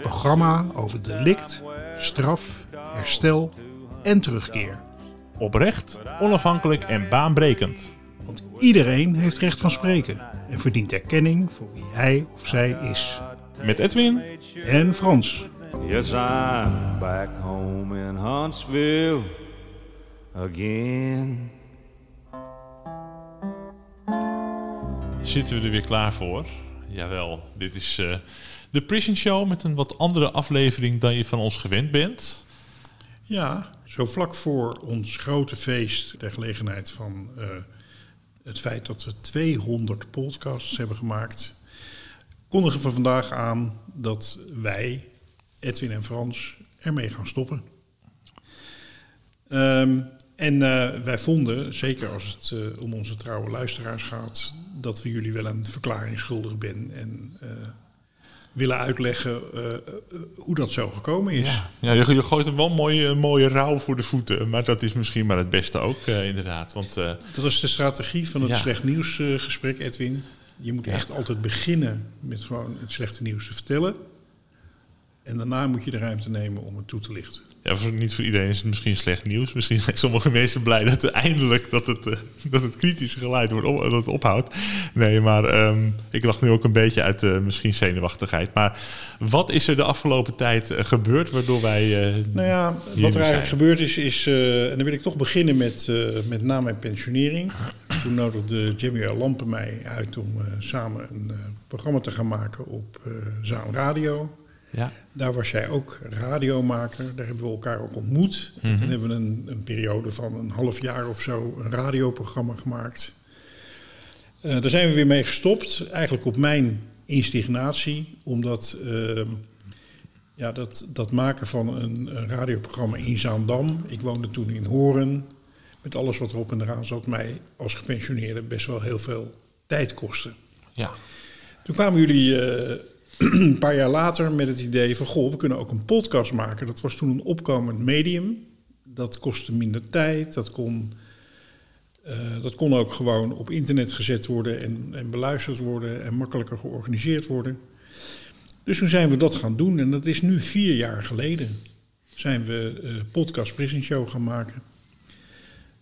programma over delict, straf, herstel en terugkeer. Oprecht, onafhankelijk en baanbrekend. Want iedereen heeft recht van spreken en verdient erkenning voor wie hij of zij is. Met Edwin En Frans. Yes, I'm back home in Huntsville again. zitten we er weer klaar voor. Jawel, dit is eh, de Prison Show met een wat andere aflevering dan je van ons gewend bent. Ja, zo vlak voor ons grote feest ter gelegenheid van eh, het feit dat we 200 podcasts hebben gemaakt, kondigen we vandaag aan dat wij, Edwin en Frans, ermee gaan stoppen. Ehm, en eh, wij vonden, zeker als het eh, om onze trouwe luisteraars gaat, dat we jullie wel een verklaring schuldig ben en willen uitleggen eh, eh, hoe dat zo gekomen is. Ja, je, je gooit hem wel een mooie, mooie rouw voor de voeten. Maar dat is misschien maar het beste ook, eh, inderdaad. Want eh, Dat is de strategie van het Ja. slecht nieuws eh, gesprek, Edwin. Je moet echt altijd beginnen met gewoon het slechte nieuws te vertellen. En daarna moet je de ruimte nemen om het toe te lichten. ja, voor, niet voor iedereen is het misschien slecht nieuws. Misschien zijn sommige mensen blij dat er eindelijk dat het, eh, dat het kritische geluid wordt op, dat het ophoudt. Nee, maar ehm, ik lach nu ook een beetje uit eh, misschien zenuwachtigheid. Maar wat is er de afgelopen tijd eh, gebeurd waardoor wij... eh, Nou ja, wat er eigenlijk zijn? gebeurd is, is eh, en dan wil ik toch beginnen met, eh, met na mijn pensionering. Toen nodigde Jimmy L. Lampen mij uit om eh, samen een eh, programma te gaan maken op eh Zaan Radio. Ja. Daar was jij ook radiomaker. Daar hebben we elkaar ook ontmoet. En toen hebben we een, een periode van een half jaar of zo een radioprogramma gemaakt. Eh, daar zijn we weer mee gestopt. Eigenlijk op mijn instignatie. Omdat ehm, ja, dat, dat maken van een, een radioprogramma in Zaandam. Ik woonde toen in Horen. Met alles wat erop en eraan zat. Mij als gepensioneerde best wel heel veel tijd kostte. ja. Toen kwamen jullie eh, een paar jaar later met het idee van... goh, we kunnen ook een podcast maken. Dat was toen een opkomend medium. Dat kostte minder tijd. Dat kon, eh, dat kon ook gewoon op internet gezet worden... En, en beluisterd worden en makkelijker georganiseerd worden. Dus toen zijn we dat gaan doen. En dat is nu vier jaar geleden. Zijn we eh, podcast Prison Show gaan maken.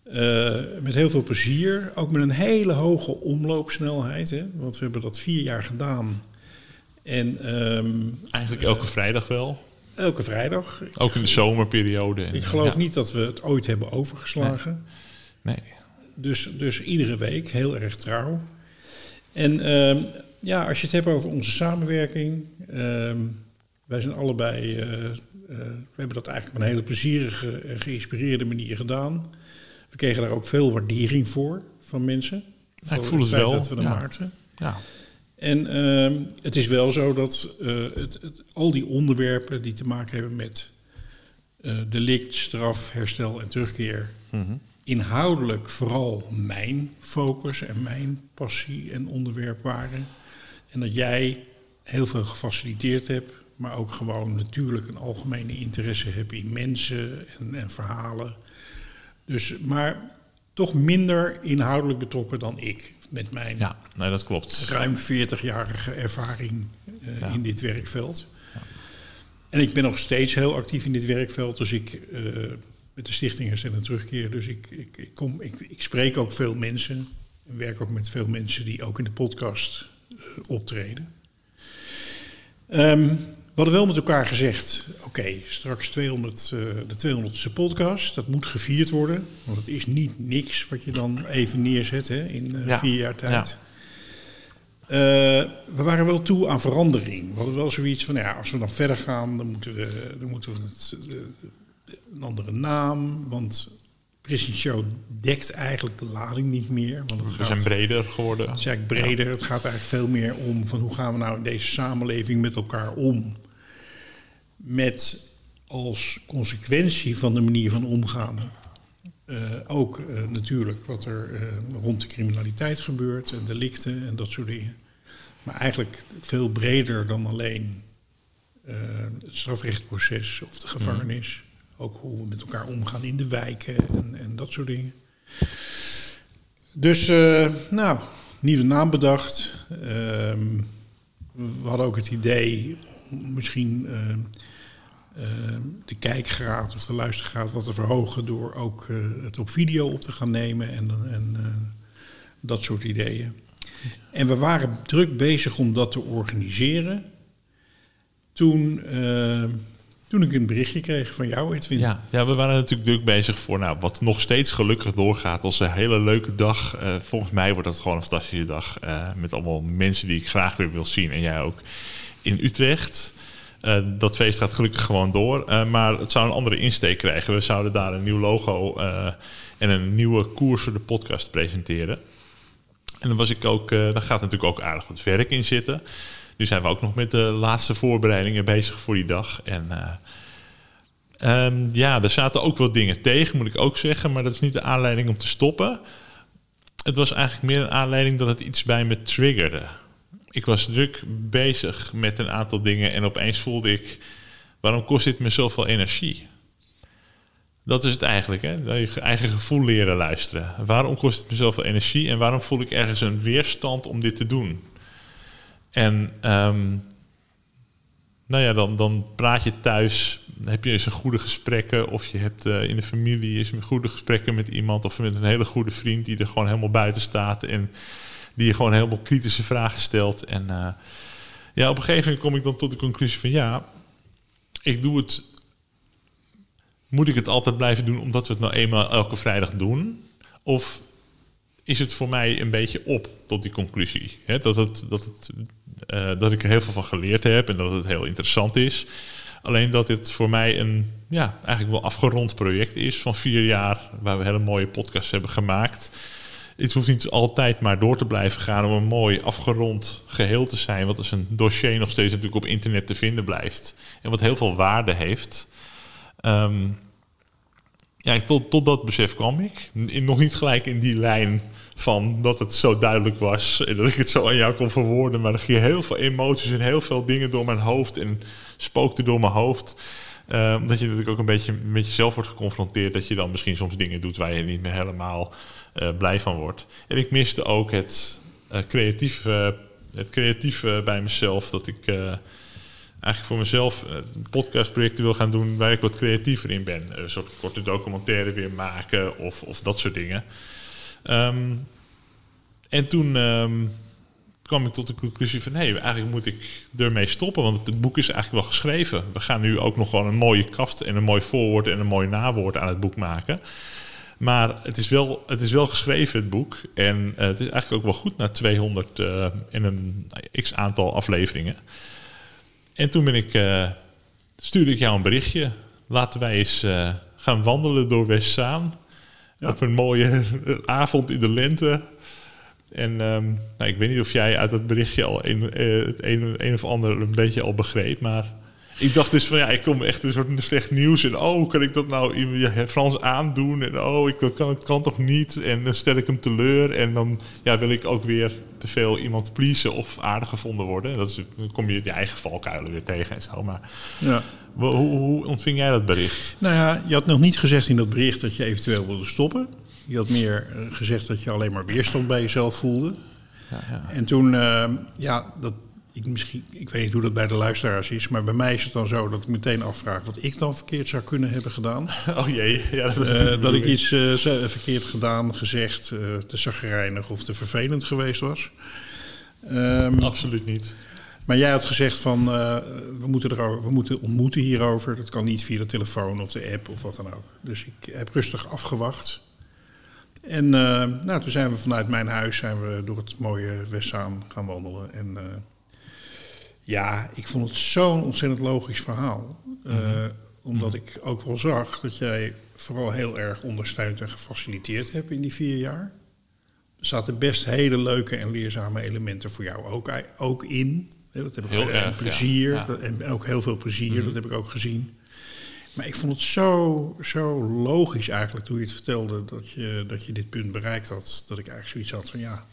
Eh, met heel veel plezier. Ook met een hele hoge omloopsnelheid. Hè? Want we hebben dat vier jaar gedaan. En ehm, Eigenlijk elke vrijdag wel. elke vrijdag. Ook in de zomerperiode. En, Ik geloof ja. niet dat we het ooit hebben overgeslagen. Nee. Dus, dus iedere week heel erg trouw. En ehm, ja, als je het hebt over onze samenwerking. ehm, wij zijn allebei. eh, eh, we hebben dat eigenlijk op een hele plezierige en geïnspireerde manier gedaan. We kregen daar ook veel waardering voor van mensen. Ja, ik voel het feit wel, Dat we ja. maakten. Ja. En ehm, het is wel zo dat eh, het, het, al die onderwerpen die te maken hebben met eh, delict, straf, herstel en terugkeer, Mhm. inhoudelijk vooral mijn focus en mijn passie en onderwerp waren. En dat jij heel veel gefaciliteerd hebt, maar ook gewoon natuurlijk een algemene interesse hebt in mensen en, en verhalen. Dus, maar toch minder inhoudelijk betrokken dan ik met mijn ja, nee, dat klopt. ruim 40-jarige ervaring eh, Ja. in dit werkveld. En ik ben nog steeds heel actief in dit werkveld. Dus ik, eh, met de Stichting Herstel en Terugkeer. Dus ik, ik, ik, kom, ik, ik spreek ook veel mensen. En werk ook met veel mensen die ook in de podcast eh, optreden. We hadden wel met elkaar gezegd, oké, straks 200, eh, de 200ste podcast, dat moet gevierd worden. Want het is niet niks wat je dan even neerzet hè, in eh, Ja, vier jaar tijd. ja. Eh, we waren wel toe aan verandering. We hadden wel zoiets van, ja, als we dan verder gaan, dan moeten we, dan moeten we het, een andere naam. Want Prison Show dekt eigenlijk de lading niet meer. Want het We gaat, zijn breder geworden. het is eigenlijk breder. Het gaat eigenlijk veel meer om van hoe gaan we nou in deze samenleving met elkaar om. Met als consequentie van de manier van omgaan eh, ook eh, natuurlijk wat er eh, rond de criminaliteit gebeurt, en delicten en dat soort dingen. Maar eigenlijk veel breder dan alleen het strafrechtproces of de gevangenis. Ook hoe we met elkaar omgaan in de wijken en, en dat soort dingen. Dus, nou, nieuwe naam bedacht. Ehm, we hadden ook het idee misschien eh, eh, de kijkgraad of de luistergraad wat te verhogen door ook eh, het op video op te gaan nemen en, en dat soort ideeën. En we waren druk bezig om dat te organiseren. Toen, toen ik een berichtje kreeg van jou, Edwin. Ja, ja, we waren natuurlijk druk bezig voor nou, wat nog steeds gelukkig doorgaat als een hele leuke dag. Volgens mij wordt dat gewoon een fantastische dag met allemaal mensen die ik graag weer wil zien. En jij ook in Utrecht. Eh, dat feest gaat gelukkig gewoon door. Eh, maar het zou een andere insteek krijgen. We zouden daar een nieuw logo eh, en een nieuwe koers voor de podcast presenteren. En dan was ik ook, daar gaat natuurlijk ook aardig wat werk in zitten. Nu zijn we ook nog met de laatste voorbereidingen bezig voor die dag. En eh, ehm, ja, er zaten ook wel dingen tegen, moet ik ook zeggen. Maar dat is niet de aanleiding om te stoppen. Het was eigenlijk meer een aanleiding dat het iets bij me triggerde. Ik was druk bezig met een aantal dingen en opeens voelde ik... waarom kost dit me zoveel energie? Dat is het eigenlijk, hè? Je eigen gevoel leren luisteren. Waarom kost het me zoveel energie en waarom voel ik ergens een weerstand om dit te doen? En ehm, nou ja, dan, dan praat je thuis, heb je eens een goede gesprekken, of je hebt eh, in de familie eens een goede gesprekken met iemand, of met een hele goede vriend die er gewoon helemaal buiten staat en die je gewoon helemaal kritische vragen stelt. En eh, ja, op een gegeven moment kom ik dan tot de conclusie van ja, ik doe het moet ik het altijd blijven doen omdat we het nou eenmaal elke vrijdag doen? Of is het voor mij een beetje op tot die conclusie? Hè? Dat, het, dat, het, eh, dat ik er heel veel van geleerd heb en dat het heel interessant is. Alleen dat het voor mij een ja, eigenlijk wel afgerond project is van vier jaar, waar we hele mooie podcasts hebben gemaakt. Het hoeft niet altijd maar door te blijven gaan om een mooi afgerond geheel te zijn, wat als een dossier nog steeds natuurlijk op internet te vinden blijft. En wat heel veel waarde heeft. Ehm, ja, tot, tot dat besef kwam ik. Nog niet gelijk in die lijn van dat het zo duidelijk was en dat ik het zo aan jou kon verwoorden. Maar er gingen heel veel emoties en heel veel dingen door mijn hoofd en spookte door mijn hoofd. Ehm, dat je natuurlijk ook een beetje met jezelf wordt geconfronteerd. Dat je dan misschien soms dingen doet waar je niet meer helemaal eh, blij van wordt. En ik miste ook het, uh, creatieve, het creatieve bij mezelf. Dat ik eigenlijk voor mezelf podcastprojecten wil gaan doen waar ik wat creatiever in ben. Een soort korte documentaire weer maken of, of dat soort dingen. Um, en toen um, kwam ik tot de conclusie van... hé, hey, eigenlijk moet ik ermee stoppen, want het boek is eigenlijk wel geschreven. We gaan nu ook nog gewoon een mooie kaft en een mooi voorwoord en een mooi nawoord aan het boek maken. Maar het is wel, het is wel geschreven, het boek. En uh, het is eigenlijk ook wel goed na 200 uh, en een x-aantal afleveringen. En toen ben ik, uh, stuurde ik jou een berichtje. Laten wij eens gaan wandelen door Westzaan. Ja. Op een mooie avond in de lente. En um, nou, ik weet niet of jij uit dat berichtje al een, het een, een of ander een beetje al begreep. Maar ik dacht dus van ja, ik kom echt een soort slecht nieuws. En oh, kan ik dat nou in Frans aandoen? En oh, ik, dat kan, kan toch niet? En dan stel ik hem teleur. En dan ja, wil ik ook weer te veel iemand pleasen of aardig gevonden worden. Dat is, dan kom je je eigen valkuilen weer tegen en zo. Maar ja. hoe, hoe ontving jij dat bericht? Nou ja, je had nog niet gezegd in dat bericht dat je eventueel wilde stoppen. Je had meer gezegd dat je alleen maar weerstand bij jezelf voelde. Ja, ja. En toen, uh, ja, dat, ik, misschien, ik weet niet hoe dat bij de luisteraars is, maar bij mij is het dan zo dat ik meteen afvraag wat ik dan verkeerd zou kunnen hebben gedaan. Oh jee, ja, dat, uh, dat ik iets uh, verkeerd gedaan, gezegd, uh, te zagrijnig of te vervelend geweest was. Um, Absoluut niet. Maar jij had gezegd van we, moeten erover, we moeten ontmoeten hierover. Dat kan niet via de telefoon of de app of wat dan ook. Dus ik heb rustig afgewacht. En uh, nou, toen zijn we vanuit mijn huis zijn we door het mooie Westzaan gaan wandelen. En uh, ja, ik vond het zo'n ontzettend logisch verhaal. Uh, mm-hmm. Omdat ik ook wel zag dat jij vooral heel erg ondersteund en gefaciliteerd hebt in die vier jaar. Er zaten best hele leuke en leerzame elementen voor jou ook, ook in. Dat heb ik Heel erg, plezier. Ja. En ook heel veel plezier, Mhm. dat heb ik ook gezien. Maar ik vond het zo, zo logisch eigenlijk toen je het vertelde dat je, dat je dit punt bereikt had. Dat ik eigenlijk zoiets had van ja,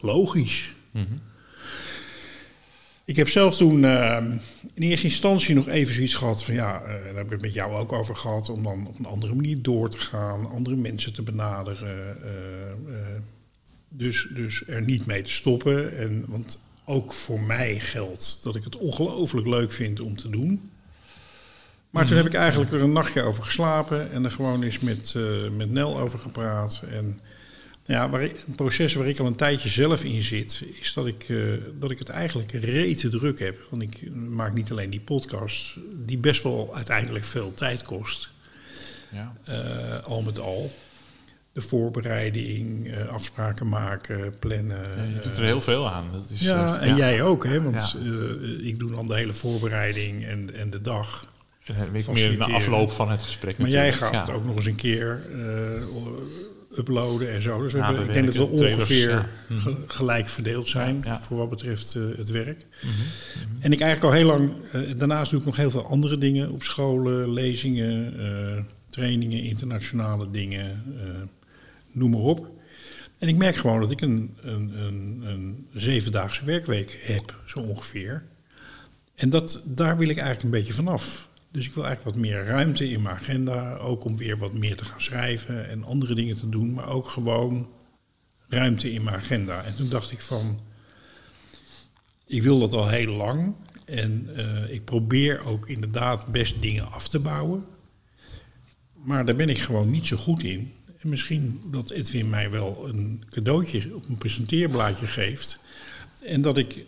logisch. Mhm. Ik heb zelf toen eh, in eerste instantie nog even zoiets gehad van ja, eh, daar heb ik het met jou ook over gehad, om dan op een andere manier door te gaan, andere mensen te benaderen. eh, eh, dus, dus er niet mee te stoppen. En, want ook voor mij geldt dat ik het ongelooflijk leuk vind om te doen. Maar toen heb ik eigenlijk er een nachtje over geslapen en er gewoon eens met, met Nel over gepraat. En ja, waar ik, een proces waar ik al een tijdje zelf in zit, is dat ik, eh, dat ik het eigenlijk rete druk heb. Want ik maak niet alleen die podcast, die best wel uiteindelijk veel tijd kost, Ja. eh, al met al. De voorbereiding, eh, afspraken maken, plannen. Ja, je doet er heel veel aan. Dat is, ja, en jij ook, hè? Want ik doe dan de hele voorbereiding en, en de dag. En meer na afloop van het gesprek. Maar jij gaat het ook nog eens een keer uploaden en zo. Dus we ik denk dat we ongeveer. Mhm. ge- gelijk verdeeld zijn voor wat betreft eh, het werk. Mhm. En ik eigenlijk al heel lang, eh, daarnaast doe ik nog heel veel andere dingen op scholen, lezingen, eh, trainingen, internationale dingen, noem maar op. En ik merk gewoon dat ik een, een, een, een zevendaagse werkweek heb, zo ongeveer. En dat, daar wil ik eigenlijk een beetje vanaf. Dus ik wil eigenlijk wat meer ruimte in mijn agenda. Ook om weer wat meer te gaan schrijven en andere dingen te doen. Maar ook gewoon ruimte in mijn agenda. En toen dacht ik van, ik wil dat al heel lang. En eh, ik probeer ook inderdaad best dingen af te bouwen. Maar daar ben ik gewoon niet zo goed in. En misschien dat Edwin mij wel een cadeautje op een presenteerblaadje geeft. En dat ik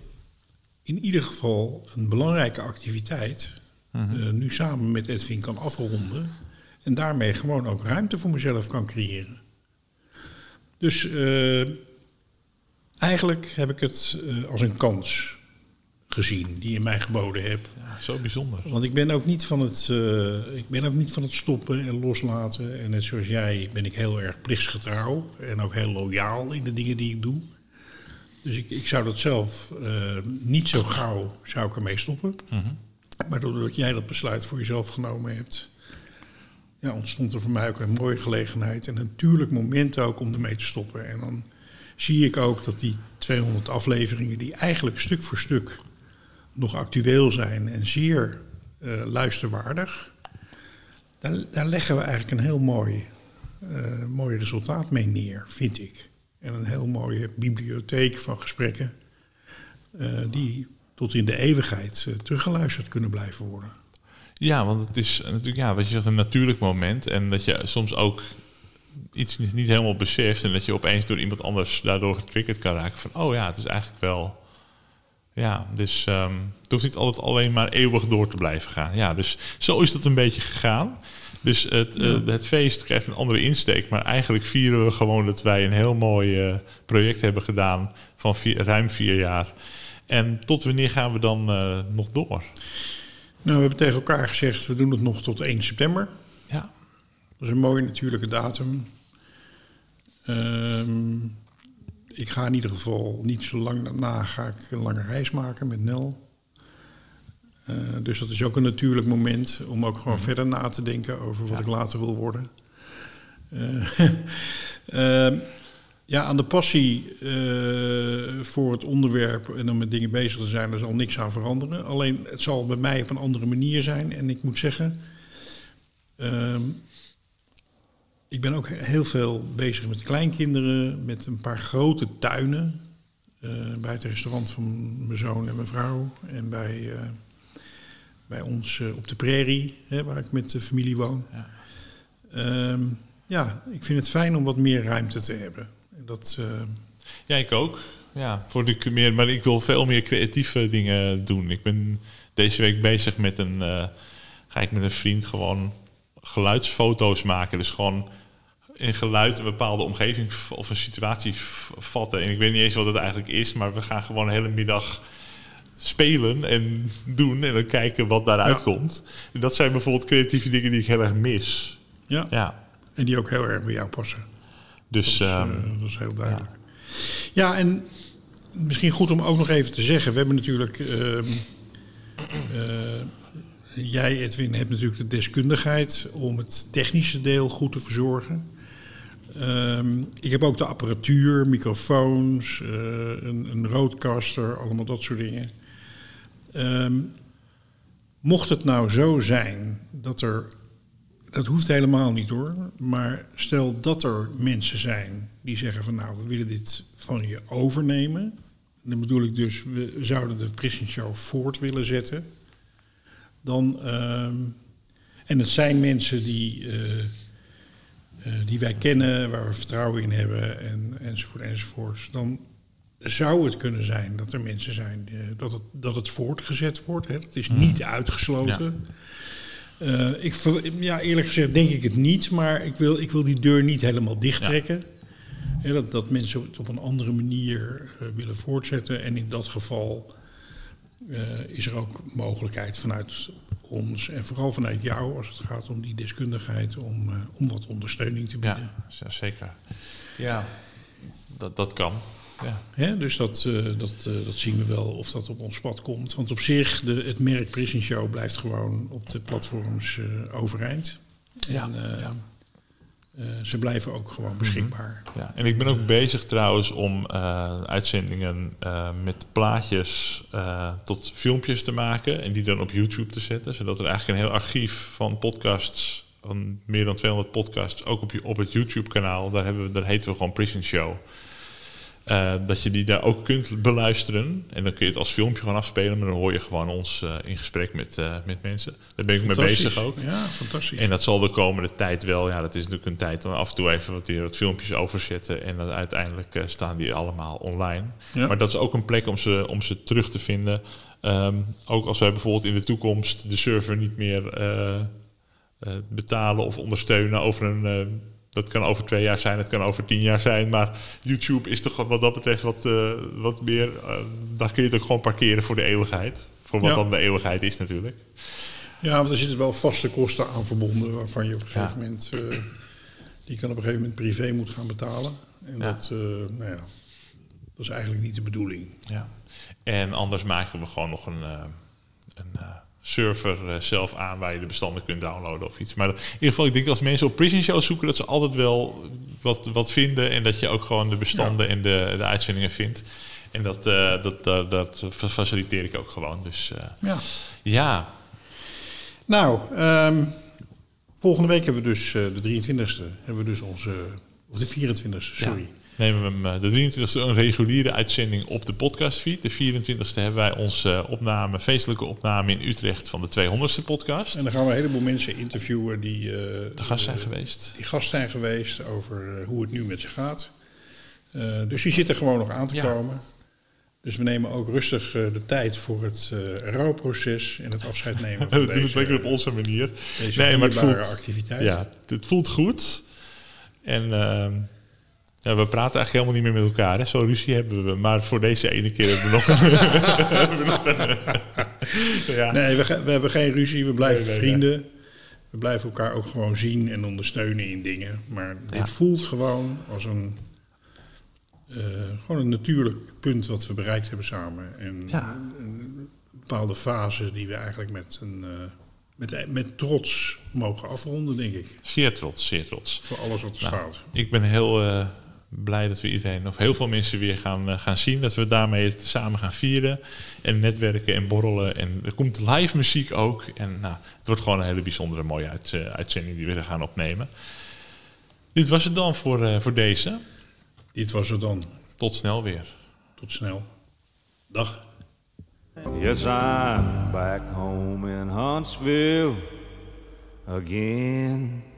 in ieder geval een belangrijke activiteit Mhm. eh, nu samen met Edwin kan afronden. En daarmee gewoon ook ruimte voor mezelf kan creëren. Dus eh, eigenlijk heb ik het eh, als een kans gezien die je mij geboden hebt. Ja, zo bijzonder. Want ik ben ook niet van het, ik ben ook niet van het stoppen en loslaten. En net zoals jij ben ik heel erg plichtsgetrouw en ook heel loyaal in de dingen die ik doe. Dus ik, ik zou dat zelf niet zo gauw zou ik ermee stoppen. Mhm. Maar doordat jij dat besluit voor jezelf genomen hebt, ja, ontstond er voor mij ook een mooie gelegenheid en natuurlijk moment ook om ermee te stoppen. En dan zie ik ook dat die 200 afleveringen, die eigenlijk stuk voor stuk nog actueel zijn en zeer eh, luisterwaardig, daar, daar leggen we eigenlijk een heel mooi, eh, mooi resultaat mee neer, vind ik. En een heel mooie bibliotheek van gesprekken eh, die tot in de eeuwigheid eh, teruggeluisterd kunnen blijven worden. Ja, want het is natuurlijk, ja, wat je zegt, een natuurlijk moment. En dat je soms ook iets niet helemaal beseft. En dat je opeens door iemand anders daardoor getriggerd kan raken. Van, oh ja, het is eigenlijk wel... Ja, dus ehm, het hoeft niet altijd alleen maar eeuwig door te blijven gaan. Ja, dus zo is dat een beetje gegaan. Dus het, eh, het feest krijgt een andere insteek. Maar eigenlijk vieren we gewoon dat wij een heel mooi eh, project hebben gedaan van vier- ruim vier jaar. En tot wanneer gaan we dan eh, nog door? Nou, we hebben tegen elkaar gezegd, we doen het nog tot 1 september. Ja, Dat is een mooie natuurlijke datum. Ehm, ik ga in ieder geval niet zo lang daarna ga ik een lange reis maken met Nel. Eh, dus dat is ook een natuurlijk moment om ook gewoon verder na te denken over wat Ja. ik later wil worden. Ehm, ja, aan de passie eh, voor het onderwerp en om met dingen bezig te zijn, daar zal niks aan veranderen. Alleen het zal bij mij op een andere manier zijn. En ik moet zeggen, ehm, ik ben ook heel veel bezig met kleinkinderen, met een paar grote tuinen. eh, bij het restaurant van mijn zoon en mijn vrouw. En bij, eh, bij ons op de prairie, hè, waar ik met de familie woon. Ja. Ehm, ja, ik vind het fijn om wat meer ruimte te hebben. Dat, eh, Ja, ik ook. Ja, voor de meer, maar ik wil veel meer creatieve dingen doen. Ik ben deze week bezig met een. eh, ga ik met een vriend gewoon geluidsfoto's maken. Dus gewoon in geluid een bepaalde omgeving of een situatie vatten. En ik weet niet eens wat het eigenlijk is, maar we gaan gewoon een hele middag spelen en doen en dan kijken wat daaruit Ja. komt. En dat zijn bijvoorbeeld creatieve dingen die ik heel erg mis. ja, Ja, en die ook heel erg bij jou passen. Dus Dat is, ehm, eh, dat is heel duidelijk. Ja, en misschien goed om ook nog even te zeggen. We hebben natuurlijk. ehm, eh, jij, Edwin, hebt natuurlijk de deskundigheid om het technische deel goed te verzorgen. Ehm, ik heb ook de apparatuur, microfoons, eh, een, een roadcaster, allemaal dat soort dingen. Mocht het nou zo zijn dat er. Dat hoeft helemaal niet hoor. Maar stel dat er mensen zijn die zeggen van nou, we willen dit van je overnemen. Dan bedoel ik dus, we zouden de Prison Show voort willen zetten. Dan, ehm, en het zijn mensen die, eh, eh, die wij kennen, waar we vertrouwen in hebben en, enzovoort enzovoort. Dan zou het kunnen zijn dat er mensen zijn, eh, dat, het, dat het voortgezet wordt. Hè. Het is niet uitgesloten. Eh, ik, ja, eerlijk gezegd denk ik het niet, maar ik wil, ik wil die deur niet helemaal dichttrekken. Hè, dat, dat mensen het op een andere manier eh, willen voortzetten. En in dat geval eh, is er ook mogelijkheid vanuit ons en vooral vanuit jou, als het gaat om die deskundigheid, om, om wat ondersteuning te bieden. Ja, zeker. Ja, dat, dat kan. Ja. Hè, dus dat, eh, dat, eh, dat zien we wel of dat op ons pad komt. Want op zich, de, het merk Prison Show blijft gewoon op de platforms eh, overeind. Ja, en eh, ja. eh, ze blijven ook gewoon beschikbaar. Ja, en ik ben ook bezig trouwens om eh, uitzendingen eh, met plaatjes eh, tot filmpjes te maken en die dan op YouTube te zetten, zodat er eigenlijk een heel archief van podcasts, van meer dan 200 podcasts, ook op, je- op het YouTube-kanaal, daar, hebben we, daar heten we gewoon Prison Show. Eh, dat je die daar ook kunt beluisteren. En dan kun je het als filmpje gewoon afspelen, maar dan hoor je gewoon ons eh, in gesprek met, eh, met mensen. Daar ben ik mee bezig ook. Ja, fantastisch. En dat zal de komende tijd wel, ja, dat is natuurlijk een tijd om af en toe even wat, wat filmpjes overzetten. En dan uiteindelijk staan die allemaal online. Ja. Maar dat is ook een plek om ze, om ze terug te vinden. Ehm, ook als wij bijvoorbeeld in de toekomst de server niet meer betalen of ondersteunen over een. Dat kan over twee jaar zijn, het kan over tien jaar zijn. Maar YouTube is toch wat dat betreft wat, eh, wat meer. eh, daar kun je het ook gewoon parkeren voor de eeuwigheid. Voor wat Ja. dan de eeuwigheid is natuurlijk. Ja, want er zitten wel vaste kosten aan verbonden waarvan je op een Ja. gegeven moment, eh, die ik dan op een gegeven moment privé moet gaan betalen. En Ja. dat, nou ja, dat is eigenlijk niet de bedoeling. Ja. En anders maken we gewoon nog een, een server eh, zelf aan waar je de bestanden kunt downloaden of iets. Maar in ieder geval, ik denk als mensen op Prison Show zoeken, dat ze altijd wel wat, wat vinden. En dat je ook gewoon de bestanden en de, de uitzendingen vindt. En dat, eh, dat, dat, dat faciliteer ik ook gewoon. Dus eh, Ja. ja, Nou, ehm, volgende week hebben we dus de 23e, hebben we dus onze, of de 24e, sorry. Nemen we hem, eh, de 23e een reguliere uitzending op de podcastfeed. De 24e hebben wij onze opname, feestelijke opname in Utrecht van de 200ste podcast. En dan gaan we een heleboel mensen interviewen die, eh, de gast zijn eh, geweest. die gast zijn geweest over eh, hoe het nu met ze gaat. Eh, dus die zitten gewoon nog aan te Ja. komen. Dus we nemen ook rustig eh, de tijd voor het eh, rouwproces en het afscheid nemen van We doen het deze, lekker op onze manier. deze nee, maar het voelt, activiteit. ja, het voelt goed. En ehm, ja, we praten eigenlijk helemaal niet meer met elkaar. Hè. Zo ruzie hebben we. Maar voor deze ene keer hebben we nog een... hebben we nog een ja. Nee, we, we hebben geen ruzie, we blijven Nee, nee, vrienden. We blijven elkaar ook gewoon zien en ondersteunen in dingen. Maar dit Ja. voelt gewoon als een, eh, gewoon een natuurlijk punt wat we bereikt hebben samen. En Ja. een bepaalde fase die we eigenlijk met, een, eh, met, met trots mogen afronden, denk ik. Zeer trots, zeer trots. Voor alles wat er Nou, staat. ik ben heel eh, blij dat we iedereen, of heel veel mensen weer gaan, eh, gaan zien. Dat we daarmee het samen gaan vieren. En netwerken en borrelen. En er komt live muziek ook. En nou, het wordt gewoon een hele bijzondere mooie uit, eh, uitzending die we er gaan opnemen. Dit was het dan voor, eh, voor deze. Dit was het dan. Tot snel weer. Tot snel. Dag. Yes, I'm back home in Huntsville again.